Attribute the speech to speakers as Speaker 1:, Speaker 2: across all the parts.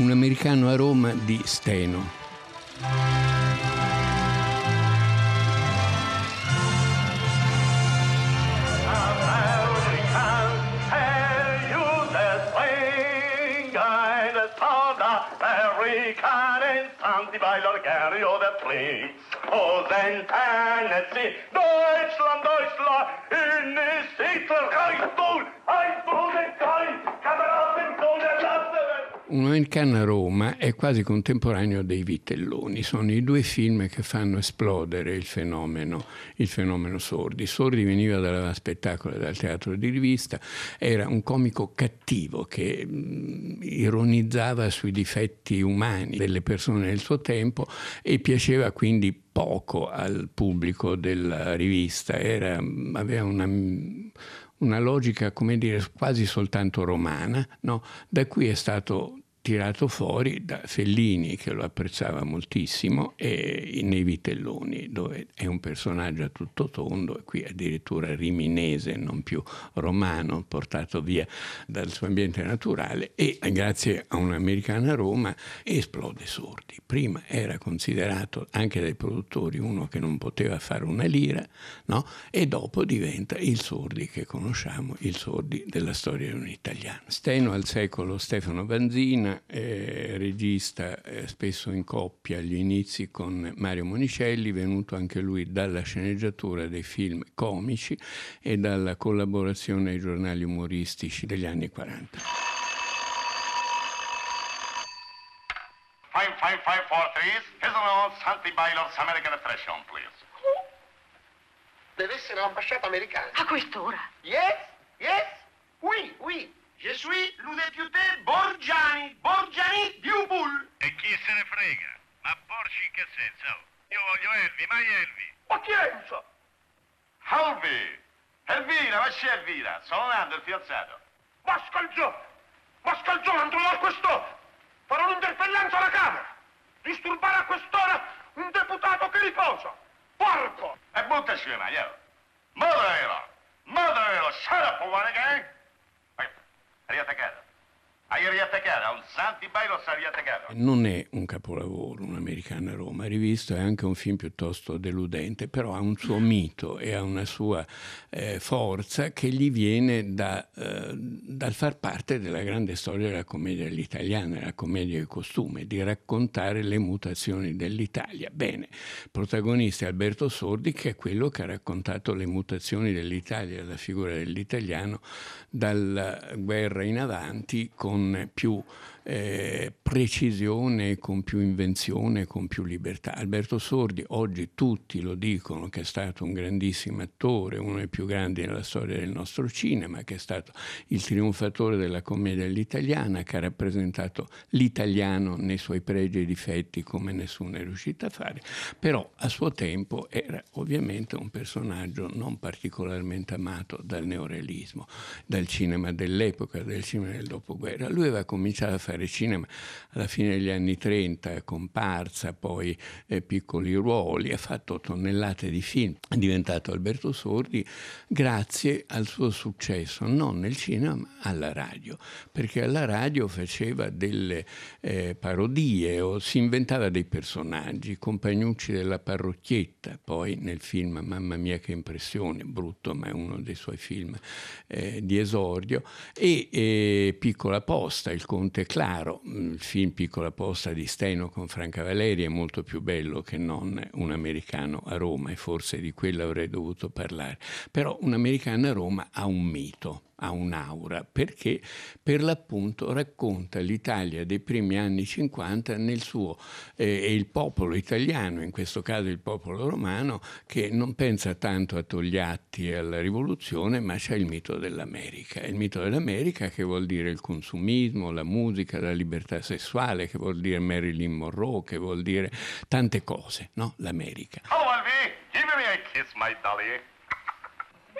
Speaker 1: Un americano a Roma di Steno.
Speaker 2: Tennessee, Deutschland, Deutschland, in ist Hitler, Lasse.
Speaker 1: Un americano a Roma è quasi contemporaneo dei Vitelloni, sono i due film che fanno esplodere il fenomeno, il fenomeno Sordi. Sordi veniva dalla spettacolo dal teatro di rivista, era un comico cattivo che mh, ironizzava sui difetti umani delle persone del suo tempo e piaceva quindi poco al pubblico della rivista, era, aveva una una logica, come dire, quasi soltanto romana, no? da cui è stato tirato fuori da Fellini che lo apprezzava moltissimo e nei Vitelloni dove è un personaggio a tutto tondo e qui addirittura riminese non più romano portato via dal suo ambiente naturale e grazie a un'americana Roma esplode Sordi prima era considerato anche dai produttori uno che non poteva fare una lira no? e dopo diventa il Sordi che conosciamo il Sordi della storia italiana Steno al secolo Stefano Eh, regista eh, spesso in coppia agli inizi con Mario Monicelli, venuto anche lui dalla sceneggiatura dei film comici e dalla collaborazione ai giornali umoristici degli anni 40.
Speaker 3: Five, five, five, four, three. Here's an Santi Bailor's American Expression, please.
Speaker 4: Deve essere l'ambasciata americana.
Speaker 5: A quest'ora?
Speaker 4: Yes, yes, oui, oui. Je suis le député Borgiani, Borgiani Diubul.
Speaker 3: E chi se ne frega? Ma Borgi in che senso? Io voglio Elvi, mai Elvi.
Speaker 4: Ma chi è questo?
Speaker 3: Elvi! Elvira, ma c'è Elvira? Sono Nando, il fidanzato.
Speaker 4: Mascalzone! Mascalzone, andrò a quest'ora! Farò un'interpellanza alla Camera! Disturbare a quest'ora un deputato che riposa! Porco!
Speaker 3: E buttaci le mani, eh! Motherelo! Motherelo! Shut up, one again! riattaccato. Hai riattaccato, un Santi Bailo sta riattaccato.
Speaker 1: Non è un capolavoro, un'americana Roma, rivisto è anche un film piuttosto deludente, però ha un suo mito e ha una sua eh, forza che gli viene da, eh, dal far parte della grande storia della commedia all'italiana, la commedia di costume, di raccontare le mutazioni dell'Italia. Bene, protagonista è Alberto Sordi, che è quello che ha raccontato le mutazioni dell'Italia, la figura dell'italiano, dalla guerra in avanti con più eh, precisione, con più invenzione, con più libertà. Alberto Sordi, oggi tutti lo dicono che è stato un grandissimo attore, uno dei più grandi nella storia del nostro cinema, che è stato il trionfatore della commedia all'italiana, che ha rappresentato l'italiano nei suoi pregi e difetti come nessuno è riuscito a fare, però a suo tempo era ovviamente un personaggio non particolarmente amato dal neorealismo, dal cinema dell'epoca, dal cinema del dopoguerra. Lui aveva cominciato a fare fare cinema alla fine degli anni 30, comparsa, poi eh, piccoli ruoli, ha fatto tonnellate di film, è diventato Alberto Sordi grazie al suo successo, non nel cinema ma alla radio, perché alla radio faceva delle eh, parodie o si inventava dei personaggi, Compagnucci della parrocchietta, poi nel film Mamma mia che impressione, brutto ma è uno dei suoi film eh, di esordio, e eh, Piccola Posta, il Conte Claudio, Claro, il film Piccola Posta di Steno con Franca Valeri è molto più bello che non un americano a Roma e forse di quello avrei dovuto parlare, però un americano a Roma ha un mito ha un'aura, perché per l'appunto racconta l'Italia dei primi anni 50 nel suo, eh, e il popolo italiano, in questo caso il popolo romano, che non pensa tanto a Togliatti e alla rivoluzione, ma c'è il mito dell'America. Il mito dell'America che vuol dire il consumismo, la musica, la libertà sessuale, che vuol dire Marilyn Monroe, che vuol dire tante cose, no? L'America.
Speaker 3: Oh, Alvi, give me a kiss, my dolly.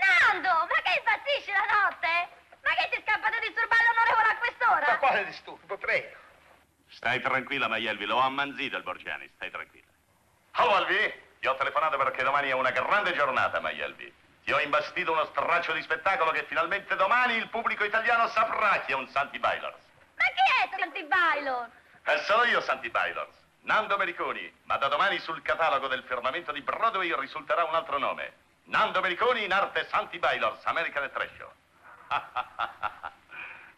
Speaker 6: Nando, ma che impazzisci la notte? Ma che ti scappa di disturbare l'onorevole a quest'ora?
Speaker 4: Ma quale disturbo, prego?
Speaker 3: Stai tranquilla, Maielvi, l'ho ammanzito il Borgiani, stai tranquilla. Oh, Alvi, ti ho telefonato perché domani è una grande giornata, Maielvi. Ti ho imbastito uno straccio di spettacolo che finalmente domani il pubblico italiano saprà chi è un Santi Bailors.
Speaker 6: Ma chi è Santi Bailor?
Speaker 3: E sono io, Santi Bailors. Nando Mericoni, ma da domani sul catalogo del firmamento di Broadway risulterà un altro nome. Nando Mericoni in arte Santi Bailors, American Trash Show.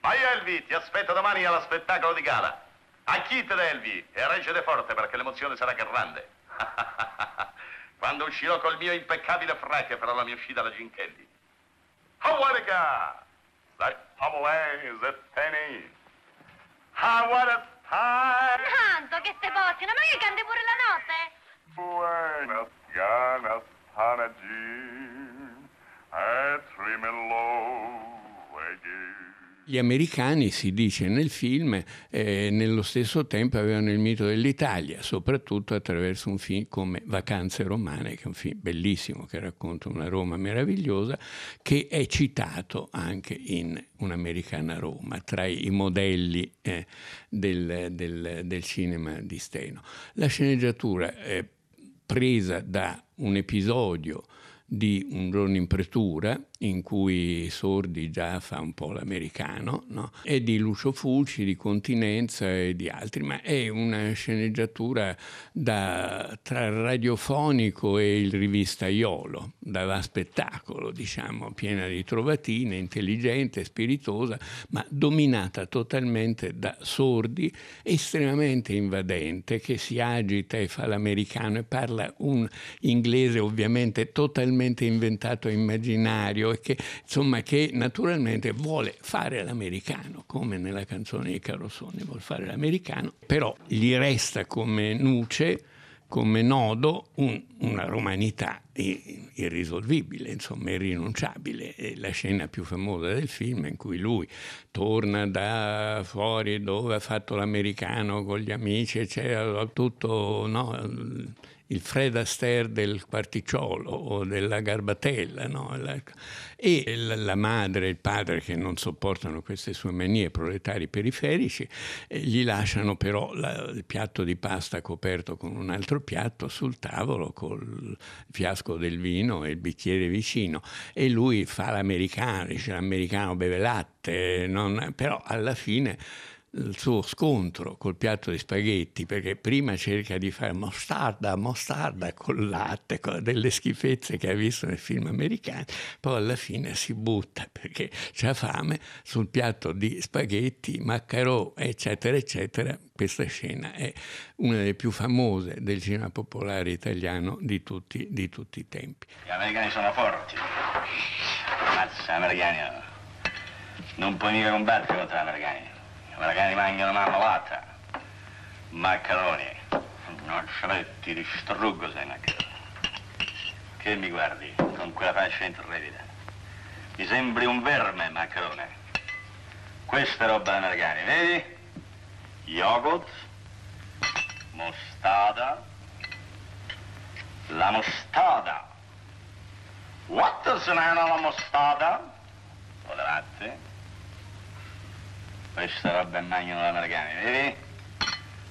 Speaker 3: Vai Elvi, ti aspetto domani allo spettacolo di gala. A Kit Elvi e reggete forte perché l'emozione sarà grande. Quando uscirò col mio impeccabile frac farò la mia uscita alla Ginchelli. Hawaii! Sai, Hawaii, Zetteni. Hawaii, Hai!
Speaker 6: Nando, che te boccino, ma che canti pure la notte?
Speaker 3: Buenas ganas,
Speaker 1: Gli americani, si dice nel film, eh, nello stesso tempo avevano il mito dell'Italia, soprattutto attraverso un film come Vacanze romane, che è un film bellissimo che racconta una Roma meravigliosa, che è citato anche in Un'americana Roma, tra i modelli eh, del, del, del cinema di Steno. La sceneggiatura è presa da un episodio di Un giorno in pretura, in cui Sordi già fa un po' l'americano, no? e di Lucio Fulci, di Continenza e di altri, ma è una sceneggiatura da, tra il radiofonico e il rivistaiolo, da spettacolo, diciamo, piena di trovatine, intelligente, spiritosa, ma dominata totalmente da Sordi, estremamente invadente, che si agita e fa l'americano e parla un inglese ovviamente totalmente inventato e immaginario, e che, insomma, che naturalmente vuole fare l'americano, come nella canzone di Carosone, vuole fare l'americano, però gli resta come nuce come nodo un, una romanità irrisolvibile, insomma irrinunciabile. È la scena più famosa del film in cui lui torna da fuori dove ha fatto l'americano con gli amici, eccetera, tutto no, il Fred Astaire del Quarticciolo o della Garbatella, no? e la madre e il padre che non sopportano queste sue manie proletari periferici, eh, gli lasciano però la, il piatto di pasta coperto con un altro piatto sul tavolo col fiasco del vino e il bicchiere vicino e lui fa l'americano, dice l'americano beve latte, non, però alla fine il suo scontro col piatto di spaghetti, perché prima cerca di fare mostarda, mostarda col latte, con delle schifezze che ha visto nei film americani, poi alla fine si butta perché ha fame sul piatto di spaghetti, maccherò, eccetera, eccetera. Questa scena è una delle più famose del cinema popolare italiano di tutti, di tutti i tempi.
Speaker 3: Gli americani sono forti. Mazza, americani. Non puoi mica combattere contro gli americani magari mangiano marmolata, maccheroni. Non ci metti, distruggo sei maccheroni. Che mi guardi con quella faccia intrepida? Mi sembri un verme, maccherone. Questa è roba americana, vedi? Yogurt, mostarda, la mostarda. What se ne la mostarda? O latte? Questa roba è mangiano l'americani, vedi?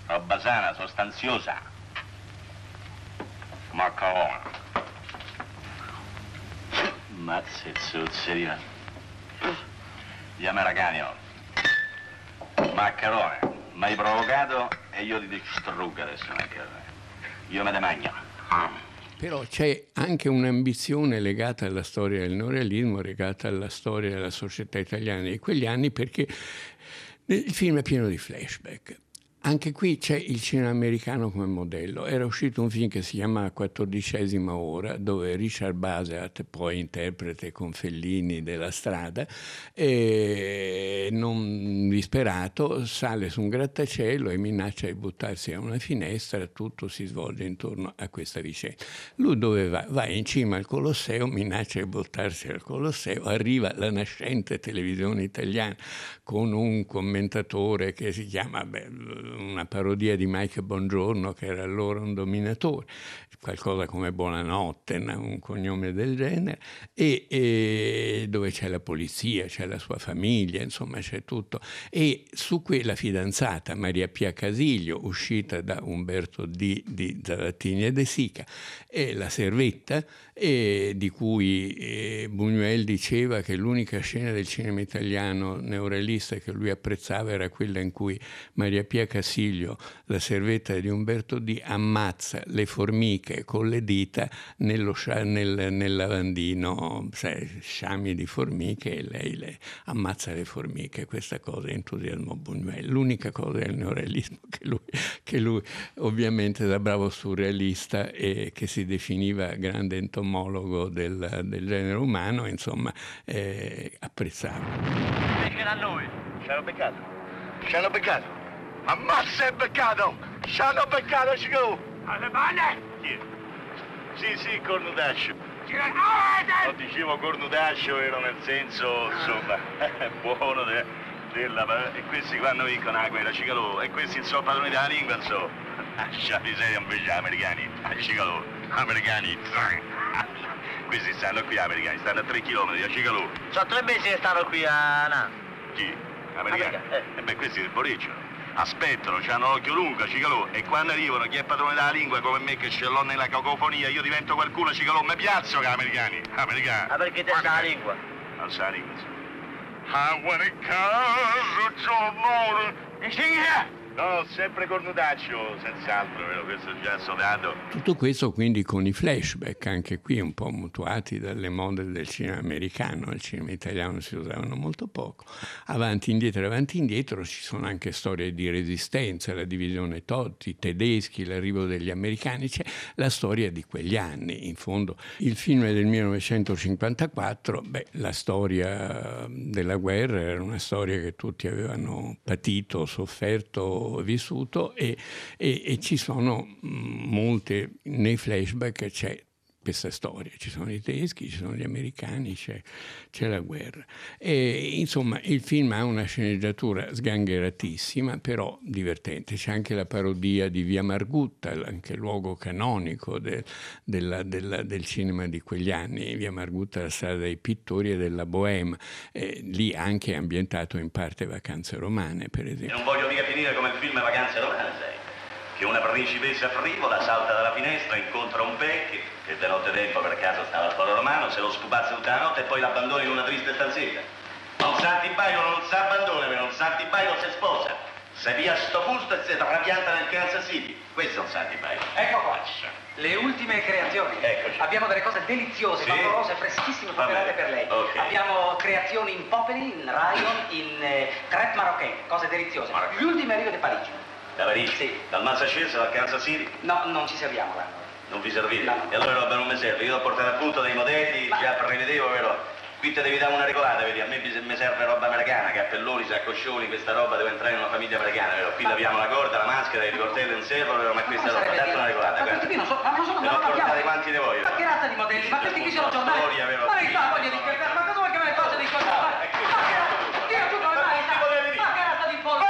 Speaker 3: Roba sana, sostanziosa. Maccarone. Mazza e zuzzerina. Gli americani, oh. Maccarone, mi hai provocato e io ti distruggo adesso maccherone. Io me ne mangio.
Speaker 1: Però c'è anche un'ambizione legata alla storia del neorealismo, legata alla storia della società italiana di quegli anni, perché il film è pieno di flashback. Anche qui c'è il cinema americano come modello. Era uscito un film che si chiama Quattordicesima ora, dove Richard Basert, poi interprete con Fellini della strada, non disperato sale su un grattacielo e minaccia di buttarsi a una finestra, tutto si svolge intorno a questa vicenda. Lui dove va? Va in cima al Colosseo, minaccia di buttarsi al Colosseo, arriva la nascente televisione italiana con un commentatore che si chiama... Beh, una parodia di Mike Bongiorno che era allora un dominatore, qualcosa come Buonanotte, un cognome del genere, e, e dove c'è la polizia, c'è la sua famiglia, insomma c'è tutto. E su quella fidanzata, Maria Pia Casiglio, uscita da Umberto D. di Zavattini e De Sica, e la servetta, e di cui eh, Buñuel diceva che l'unica scena del cinema italiano neorealista che lui apprezzava era quella in cui Maria Pia Casiglio Cassiglio, la servetta di Umberto D, ammazza le formiche con le dita nello, nel, nel lavandino, sai, sciami di formiche e lei le ammazza le formiche. Questa cosa entusiasmò Buñuel. L'unica cosa è il neorealismo che lui, che lui ovviamente da bravo surrealista e che si definiva grande entomologo del, del genere umano, insomma, eh, apprezzava.
Speaker 3: Invece da noi, ci hanno beccato. Ci hanno beccato. Ammazza il beccato! Ci hanno beccato, Cicò!
Speaker 4: Alle
Speaker 3: è? Sì, sì, cornudaccio.
Speaker 4: Ah,
Speaker 3: No, dicevo cornudaccio, ero nel senso, insomma, buono de- della... E questi quando vincono la guerra, Cicalò, e questi sono padroni della lingua, insomma. Lascia miseria invece gli americani, a Cicalò, americani. Questi stanno qui, americani, stanno a 3 km da Cicalò.
Speaker 5: Sono tre mesi che stanno qui a Nana.
Speaker 3: Chi? Americani?
Speaker 5: America- eh.
Speaker 3: E beh, questi boreggiano. Aspettano, hanno l'occhio lungo, Cicalò, e quando arrivano chi è padrone della lingua come me che ce l'ho nella cacofonia, io divento qualcuno, Cicalò, mi piazzo che americani. Americani.
Speaker 5: Ah, perché te sa la lingua?
Speaker 3: Non sa la lingua, insomma.
Speaker 4: Ah, guarda caso, giorno! Insigne!
Speaker 3: No, sempre cornudaccio, senz'altro, vero? Questo già sodato.
Speaker 1: Tutto questo quindi con i flashback, anche qui un po' mutuati dalle mode del cinema americano, il cinema italiano si usavano molto poco. Avanti, indietro, avanti, indietro ci sono anche storie di resistenza, la divisione Totti, i tedeschi, l'arrivo degli americani, c'è la storia di quegli anni. In fondo il film è del 1954, beh, la storia della guerra era una storia che tutti avevano patito, sofferto, vissuto e, e- e ci sono mm, molte, nei flashback c'è questa storia, ci sono i tedeschi, ci sono gli americani, c'è, c'è la guerra. E, insomma, il film ha una sceneggiatura sgangheratissima, però divertente. C'è anche la parodia di Via Margutta, anche luogo canonico de- della- della- del cinema di quegli anni. Via Margutta, la strada dei pittori e della Bohème, eh, lì anche ambientato in parte vacanze romane, per esempio.
Speaker 3: non voglio mica finire come il film Vacanze Romane, sai. Che una principessa frivola salta dalla finestra, incontra un vecchio che da notte tempo per caso stava al foro romano, se lo scupazza tutta la notte e poi l'abbandona in una triste stanzetta. Non Santi Baio non si abbandona, non Santi Baio si sposa. Se via sto fusto e si trapianta nel Kansas City. Questo è un Santi Baio.
Speaker 7: Ecco qua. Le ultime creazioni.
Speaker 3: Eccoci.
Speaker 7: Abbiamo delle cose deliziose,
Speaker 3: Sì.
Speaker 7: vaporose, freschissime, preparate per lei.
Speaker 3: Ok.
Speaker 7: Abbiamo creazioni in Popeli, in Rayon, in eh, crêpe marocaine, cose deliziose.
Speaker 3: Marocco.
Speaker 7: Gli ultimi arrivi di Parigi.
Speaker 3: Da Parigi?
Speaker 7: Sì.
Speaker 3: Dal Massachusetts al Kansas City?
Speaker 7: No, non ci serviamo là.
Speaker 3: Non vi servite?
Speaker 7: No.
Speaker 3: E allora roba non mi serve. Io ho portato appunto dei modelli,
Speaker 7: Ma-
Speaker 3: già prevedevo, vero? Qui te devi dare una regolata, vedi? A me mi serve roba americana, cappelloni, saccoscioni, questa roba deve entrare in una famiglia americana, vero? Qui laviamo la corda, la maschera, il ricortello in servo, vero? Ma questa roba, date una regolata,
Speaker 7: Ma
Speaker 3: guarda.
Speaker 7: questi qui non sono, ma non sono,
Speaker 3: Ne
Speaker 7: ma
Speaker 3: ho
Speaker 7: non abbiamo.
Speaker 3: portati quanti ne voglio?
Speaker 7: Ma che razza di modelli? Ma questi qui sono giornali.
Speaker 3: Storia, vero?
Speaker 7: Ma che fa voglia di scherzare? Ma cosa vuoi che me ne faccia di cosa? Ma
Speaker 3: Eh, qui-
Speaker 7: ma che Dio, tu come mai?
Speaker 3: tutti i modelli di-
Speaker 7: Ma che razza di pollo?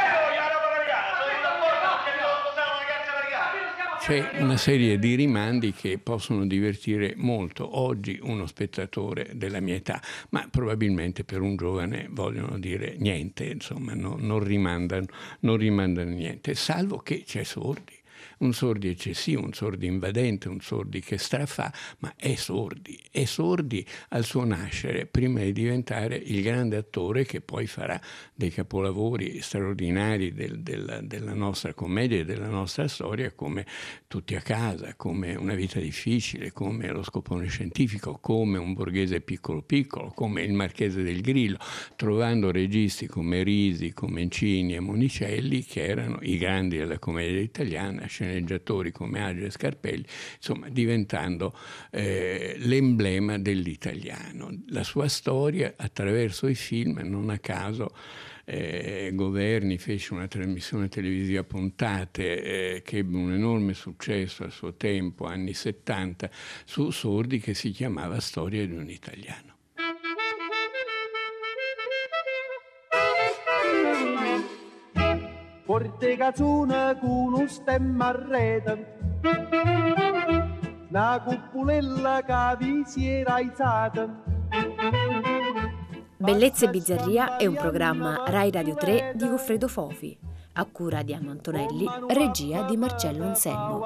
Speaker 1: C'è una serie di rimandi che possono divertire molto oggi uno spettatore della mia età, ma probabilmente per un giovane vogliono dire niente, insomma, no- non, rimandano, non rimandano niente, salvo che c'è sordi. Un sordi eccessivo, un sordi invadente, un sordi che strafà, ma è sordi, è sordi al suo nascere, prima di diventare il grande attore che poi farà dei capolavori straordinari del- della, della nostra commedia e della nostra storia, come Tutti a casa, come Una vita difficile, come Lo scopone scientifico, come Un borghese piccolo piccolo, come Il marchese del Grillo, trovando registi come Risi, come Incini e Monicelli, che erano i grandi della commedia italiana, sceneggiatori come Agio e Scarpelli, insomma diventando eh, l'emblema dell'italiano. La sua storia attraverso i film, non a caso, eh, Governi fece una trasmissione televisiva a puntate eh, che ebbe un enorme successo a suo tempo, anni 70, su Sordi che si chiamava Storia di un italiano.
Speaker 8: Porte cazzone con un stemma a rete, una cupolella che vi si era alzata.
Speaker 9: Bellezza e Bizzarria è un programma Rai Radio 3 di Goffredo Fofi, a cura di Anno Antonelli, regia di Marcello Anselmo.